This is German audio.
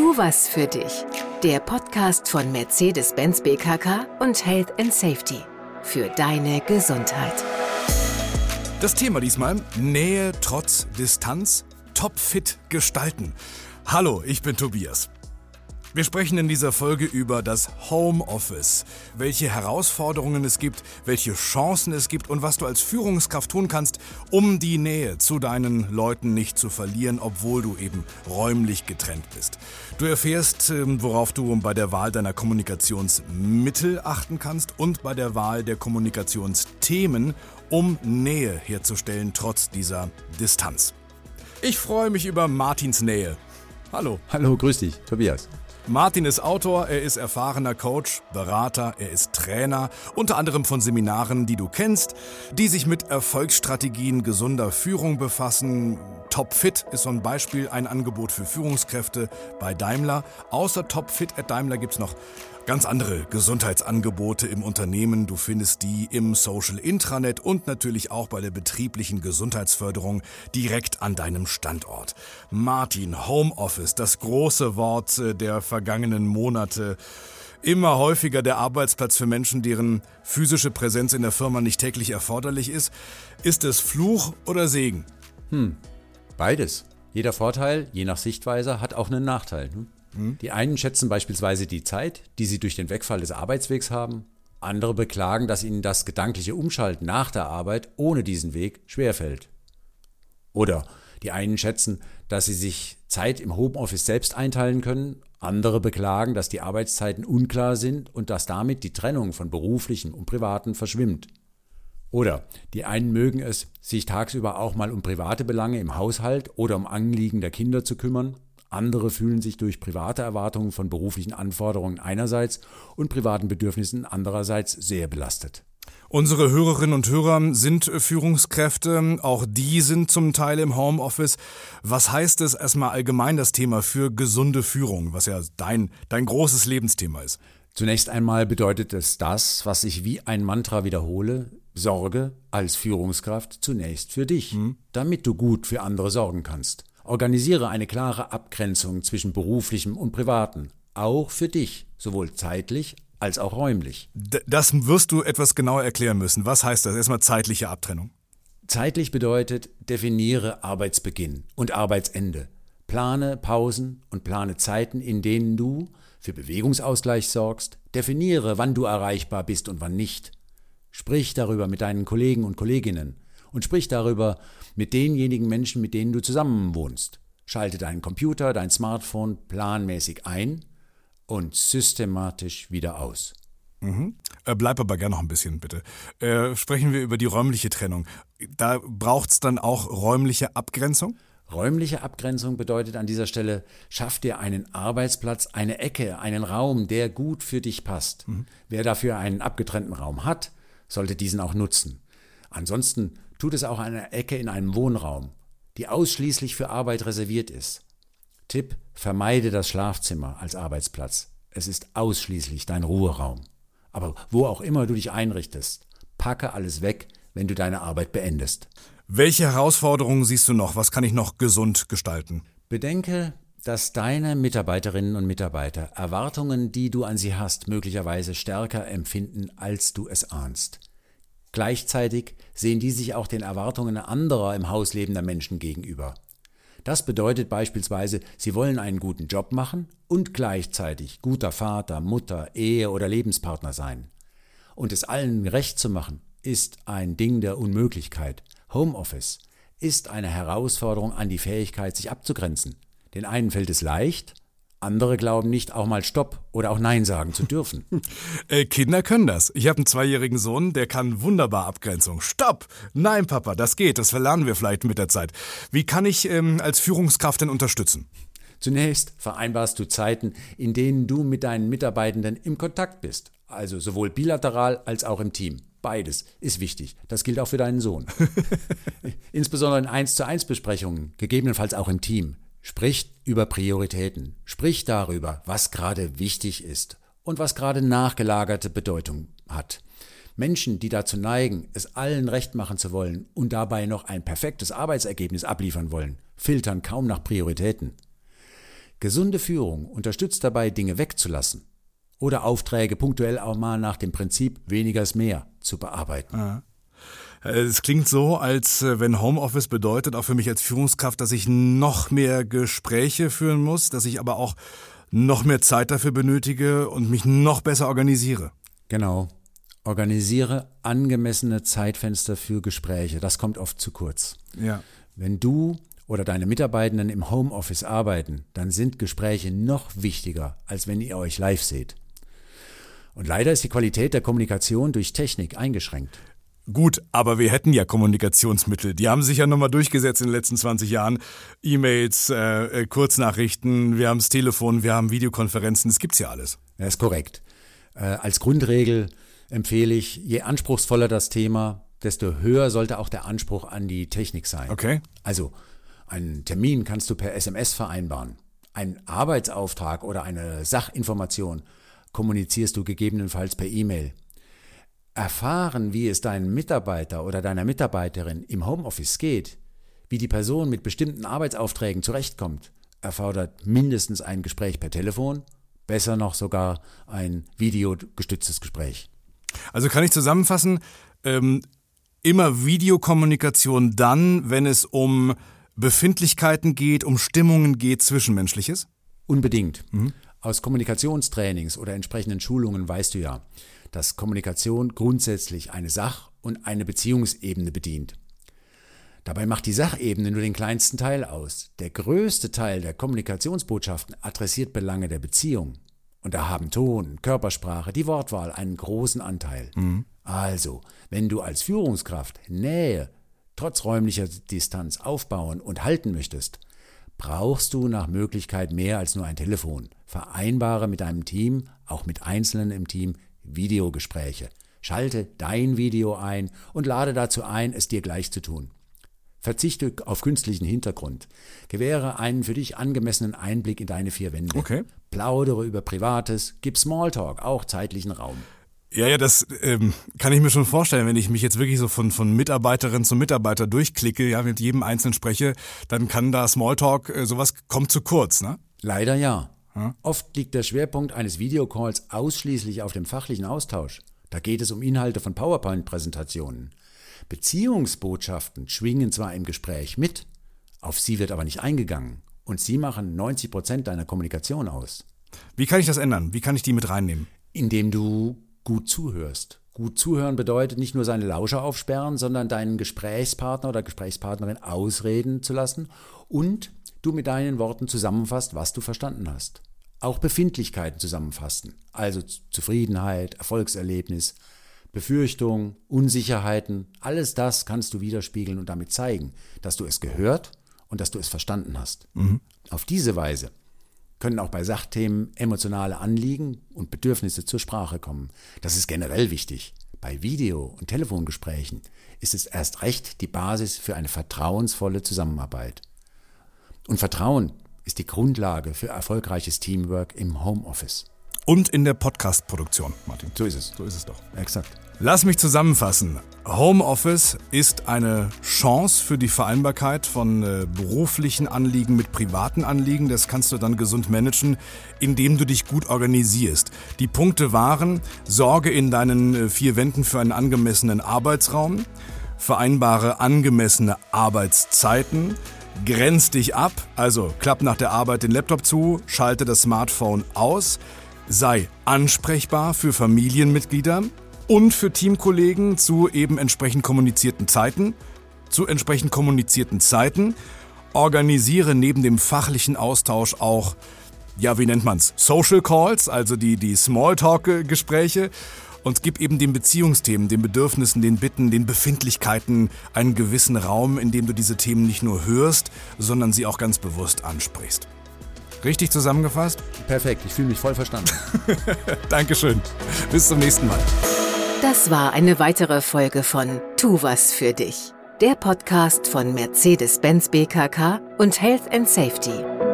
Tu was für dich. Der Podcast von Mercedes-Benz BKK und Health and Safety. Für deine Gesundheit. Das Thema diesmal: Nähe trotz Distanz, topfit gestalten. Hallo, ich bin Tobias. Wir sprechen in dieser Folge über das Homeoffice, welche Herausforderungen es gibt, welche Chancen es gibt und was du als Führungskraft tun kannst, um die Nähe zu deinen Leuten nicht zu verlieren, obwohl du eben räumlich getrennt bist. Du erfährst, ähm, worauf du bei der Wahl deiner Kommunikationsmittel achten kannst und bei der Wahl der Kommunikationsthemen, um Nähe herzustellen trotz dieser Distanz. Ich freue mich über Martins Nähe. Hallo. Hallo, grüß dich, Tobias. Martin ist Autor, er ist erfahrener Coach, Berater, er ist Trainer, unter anderem von Seminaren, die du kennst, die sich mit Erfolgsstrategien gesunder Führung befassen. Topfit ist so ein Beispiel, ein Angebot für Führungskräfte bei Daimler. Außer Topfit at Daimler gibt es noch ganz andere Gesundheitsangebote im Unternehmen. Du findest die im Social Intranet und natürlich auch bei der betrieblichen Gesundheitsförderung direkt an deinem Standort. Martin, Homeoffice, das große Wort äh, der vergangenen Monate. Immer häufiger der Arbeitsplatz für Menschen, deren physische Präsenz in der Firma nicht täglich erforderlich ist. Ist es Fluch oder Segen? Hm, beides. Jeder Vorteil, je nach Sichtweise, hat auch einen Nachteil. Hm? Die einen schätzen beispielsweise die Zeit, die sie durch den Wegfall des Arbeitswegs haben. Andere beklagen, dass ihnen das gedankliche Umschalten nach der Arbeit ohne diesen Weg schwerfällt. Oder die einen schätzen, dass sie sich Zeit im Homeoffice selbst einteilen können. Andere beklagen, dass die Arbeitszeiten unklar sind und dass damit die Trennung von beruflichem und privatem verschwimmt. Oder die einen mögen es, sich tagsüber auch mal um private Belange im Haushalt oder um Anliegen der Kinder zu kümmern andere fühlen sich durch private Erwartungen von beruflichen Anforderungen einerseits und privaten Bedürfnissen andererseits sehr belastet. Unsere Hörerinnen und Hörer sind Führungskräfte, auch die sind zum Teil im Homeoffice. Was heißt es erstmal allgemein das Thema für gesunde Führung, was ja dein, dein großes Lebensthema ist? Zunächst einmal bedeutet es das, was ich wie ein Mantra wiederhole, Sorge als Führungskraft zunächst für dich, hm. damit du gut für andere sorgen kannst. Organisiere eine klare Abgrenzung zwischen beruflichem und privatem, auch für dich, sowohl zeitlich als auch räumlich. Das wirst du etwas genauer erklären müssen. Was heißt das? Erstmal zeitliche Abtrennung. Zeitlich bedeutet, definiere Arbeitsbeginn und Arbeitsende. Plane Pausen und plane Zeiten, in denen du für Bewegungsausgleich sorgst. Definiere, wann du erreichbar bist und wann nicht. Sprich darüber mit deinen Kollegen und Kolleginnen und sprich darüber mit denjenigen Menschen, mit denen du zusammen wohnst. Schalte deinen Computer, dein Smartphone planmäßig ein und systematisch wieder aus. Mhm. Äh, bleib aber gerne noch ein bisschen, bitte. Äh, sprechen wir über die räumliche Trennung. Da braucht es dann auch räumliche Abgrenzung? Räumliche Abgrenzung bedeutet an dieser Stelle, schaff dir einen Arbeitsplatz, eine Ecke, einen Raum, der gut für dich passt. Mhm. Wer dafür einen abgetrennten Raum hat, sollte diesen auch nutzen. Ansonsten tut es auch an einer Ecke in einem Wohnraum, die ausschließlich für Arbeit reserviert ist. Tipp, vermeide das Schlafzimmer als Arbeitsplatz. Es ist ausschließlich dein Ruheraum. Aber wo auch immer du dich einrichtest, packe alles weg, wenn du deine Arbeit beendest. Welche Herausforderungen siehst du noch? Was kann ich noch gesund gestalten? Bedenke, dass deine Mitarbeiterinnen und Mitarbeiter Erwartungen, die du an sie hast, möglicherweise stärker empfinden, als du es ahnst. Gleichzeitig sehen die sich auch den Erwartungen anderer im Haus lebender Menschen gegenüber. Das bedeutet beispielsweise, sie wollen einen guten Job machen und gleichzeitig guter Vater, Mutter, Ehe oder Lebenspartner sein. Und es allen recht zu machen, ist ein Ding der Unmöglichkeit. Homeoffice ist eine Herausforderung an die Fähigkeit, sich abzugrenzen. Den einen fällt es leicht, andere glauben nicht, auch mal Stopp oder auch Nein sagen zu dürfen. äh, Kinder können das. Ich habe einen zweijährigen Sohn, der kann wunderbar Abgrenzung. Stopp! Nein, Papa, das geht. Das verlernen wir vielleicht mit der Zeit. Wie kann ich ähm, als Führungskraft denn unterstützen? Zunächst vereinbarst du Zeiten, in denen du mit deinen Mitarbeitenden im Kontakt bist. Also sowohl bilateral als auch im Team. Beides ist wichtig. Das gilt auch für deinen Sohn. Insbesondere in 1 zu 1 Besprechungen, gegebenenfalls auch im Team. Sprich über Prioritäten. Sprich darüber, was gerade wichtig ist und was gerade nachgelagerte Bedeutung hat. Menschen, die dazu neigen, es allen recht machen zu wollen und dabei noch ein perfektes Arbeitsergebnis abliefern wollen, filtern kaum nach Prioritäten. Gesunde Führung unterstützt dabei, Dinge wegzulassen oder Aufträge punktuell auch mal nach dem Prinzip weniger ist mehr zu bearbeiten. Ja. Es klingt so, als äh, wenn Homeoffice bedeutet, auch für mich als Führungskraft, dass ich noch mehr Gespräche führen muss, dass ich aber auch noch mehr Zeit dafür benötige und mich noch besser organisiere. Genau. Organisiere angemessene Zeitfenster für Gespräche. Das kommt oft zu kurz. Ja. Wenn du oder deine Mitarbeitenden im Homeoffice arbeiten, dann sind Gespräche noch wichtiger, als wenn ihr euch live seht. Und leider ist die Qualität der Kommunikation durch Technik eingeschränkt. Gut, aber wir hätten ja Kommunikationsmittel. Die haben sich ja nochmal durchgesetzt in den letzten 20 Jahren. E-Mails, äh, äh, Kurznachrichten, wir haben das Telefon, wir haben Videokonferenzen, das gibt's ja alles. Das ist korrekt. Äh, als Grundregel empfehle ich, je anspruchsvoller das Thema, desto höher sollte auch der Anspruch an die Technik sein. Okay. Also, einen Termin kannst du per SMS vereinbaren. Ein Arbeitsauftrag oder eine Sachinformation kommunizierst du gegebenenfalls per E-Mail. Erfahren, wie es deinem Mitarbeiter oder deiner Mitarbeiterin im Homeoffice geht, wie die Person mit bestimmten Arbeitsaufträgen zurechtkommt, erfordert mindestens ein Gespräch per Telefon, besser noch sogar ein videogestütztes Gespräch. Also kann ich zusammenfassen, ähm, immer Videokommunikation dann, wenn es um Befindlichkeiten geht, um Stimmungen geht, Zwischenmenschliches? Unbedingt. Mhm. Aus Kommunikationstrainings oder entsprechenden Schulungen weißt du ja, dass Kommunikation grundsätzlich eine Sach- und eine Beziehungsebene bedient. Dabei macht die Sachebene nur den kleinsten Teil aus. Der größte Teil der Kommunikationsbotschaften adressiert Belange der Beziehung. Und da haben Ton, Körpersprache, die Wortwahl einen großen Anteil. Mhm. Also, wenn du als Führungskraft Nähe trotz räumlicher Distanz aufbauen und halten möchtest, brauchst du nach Möglichkeit mehr als nur ein Telefon. Vereinbare mit deinem Team, auch mit Einzelnen im Team, Videogespräche. Schalte dein Video ein und lade dazu ein, es dir gleich zu tun. Verzichte auf künstlichen Hintergrund. Gewähre einen für dich angemessenen Einblick in deine vier Wände. Okay. Plaudere über Privates, gib Smalltalk auch zeitlichen Raum. Ja, ja, das ähm, kann ich mir schon vorstellen, wenn ich mich jetzt wirklich so von, von Mitarbeiterin zu Mitarbeiter durchklicke, ja, mit jedem Einzelnen spreche, dann kann da Smalltalk, äh, sowas kommt zu kurz, ne? Leider ja. Hm? Oft liegt der Schwerpunkt eines Videocalls ausschließlich auf dem fachlichen Austausch. Da geht es um Inhalte von PowerPoint-Präsentationen. Beziehungsbotschaften schwingen zwar im Gespräch mit, auf sie wird aber nicht eingegangen. Und sie machen 90 Prozent deiner Kommunikation aus. Wie kann ich das ändern? Wie kann ich die mit reinnehmen? Indem du gut zuhörst. Gut zuhören bedeutet nicht nur seine Lauscher aufsperren, sondern deinen Gesprächspartner oder Gesprächspartnerin ausreden zu lassen und du mit deinen Worten zusammenfasst, was du verstanden hast. Auch Befindlichkeiten zusammenfassen, also Zufriedenheit, Erfolgserlebnis, Befürchtung, Unsicherheiten, alles das kannst du widerspiegeln und damit zeigen, dass du es gehört und dass du es verstanden hast. Mhm. Auf diese Weise können auch bei Sachthemen emotionale Anliegen und Bedürfnisse zur Sprache kommen. Das ist generell wichtig. Bei Video- und Telefongesprächen ist es erst recht die Basis für eine vertrauensvolle Zusammenarbeit. Und Vertrauen ist die Grundlage für erfolgreiches Teamwork im Homeoffice. Und in der Podcast-Produktion, Martin. So ist es. So ist es doch. Exakt. Lass mich zusammenfassen. Homeoffice ist eine Chance für die Vereinbarkeit von äh, beruflichen Anliegen mit privaten Anliegen. Das kannst du dann gesund managen, indem du dich gut organisierst. Die Punkte waren, sorge in deinen äh, vier Wänden für einen angemessenen Arbeitsraum, vereinbare angemessene Arbeitszeiten, grenz dich ab, also klapp nach der Arbeit den Laptop zu, schalte das Smartphone aus, sei ansprechbar für Familienmitglieder, und für Teamkollegen zu eben entsprechend kommunizierten Zeiten, zu entsprechend kommunizierten Zeiten, organisiere neben dem fachlichen Austausch auch, ja, wie nennt man's, Social Calls, also die, die Smalltalk-Gespräche und gib eben den Beziehungsthemen, den Bedürfnissen, den Bitten, den Befindlichkeiten einen gewissen Raum, in dem du diese Themen nicht nur hörst, sondern sie auch ganz bewusst ansprichst. Richtig zusammengefasst? Perfekt, ich fühle mich voll verstanden. Dankeschön. Bis zum nächsten Mal. Das war eine weitere Folge von Tu was für dich, der Podcast von Mercedes-Benz BKK und Health and Safety.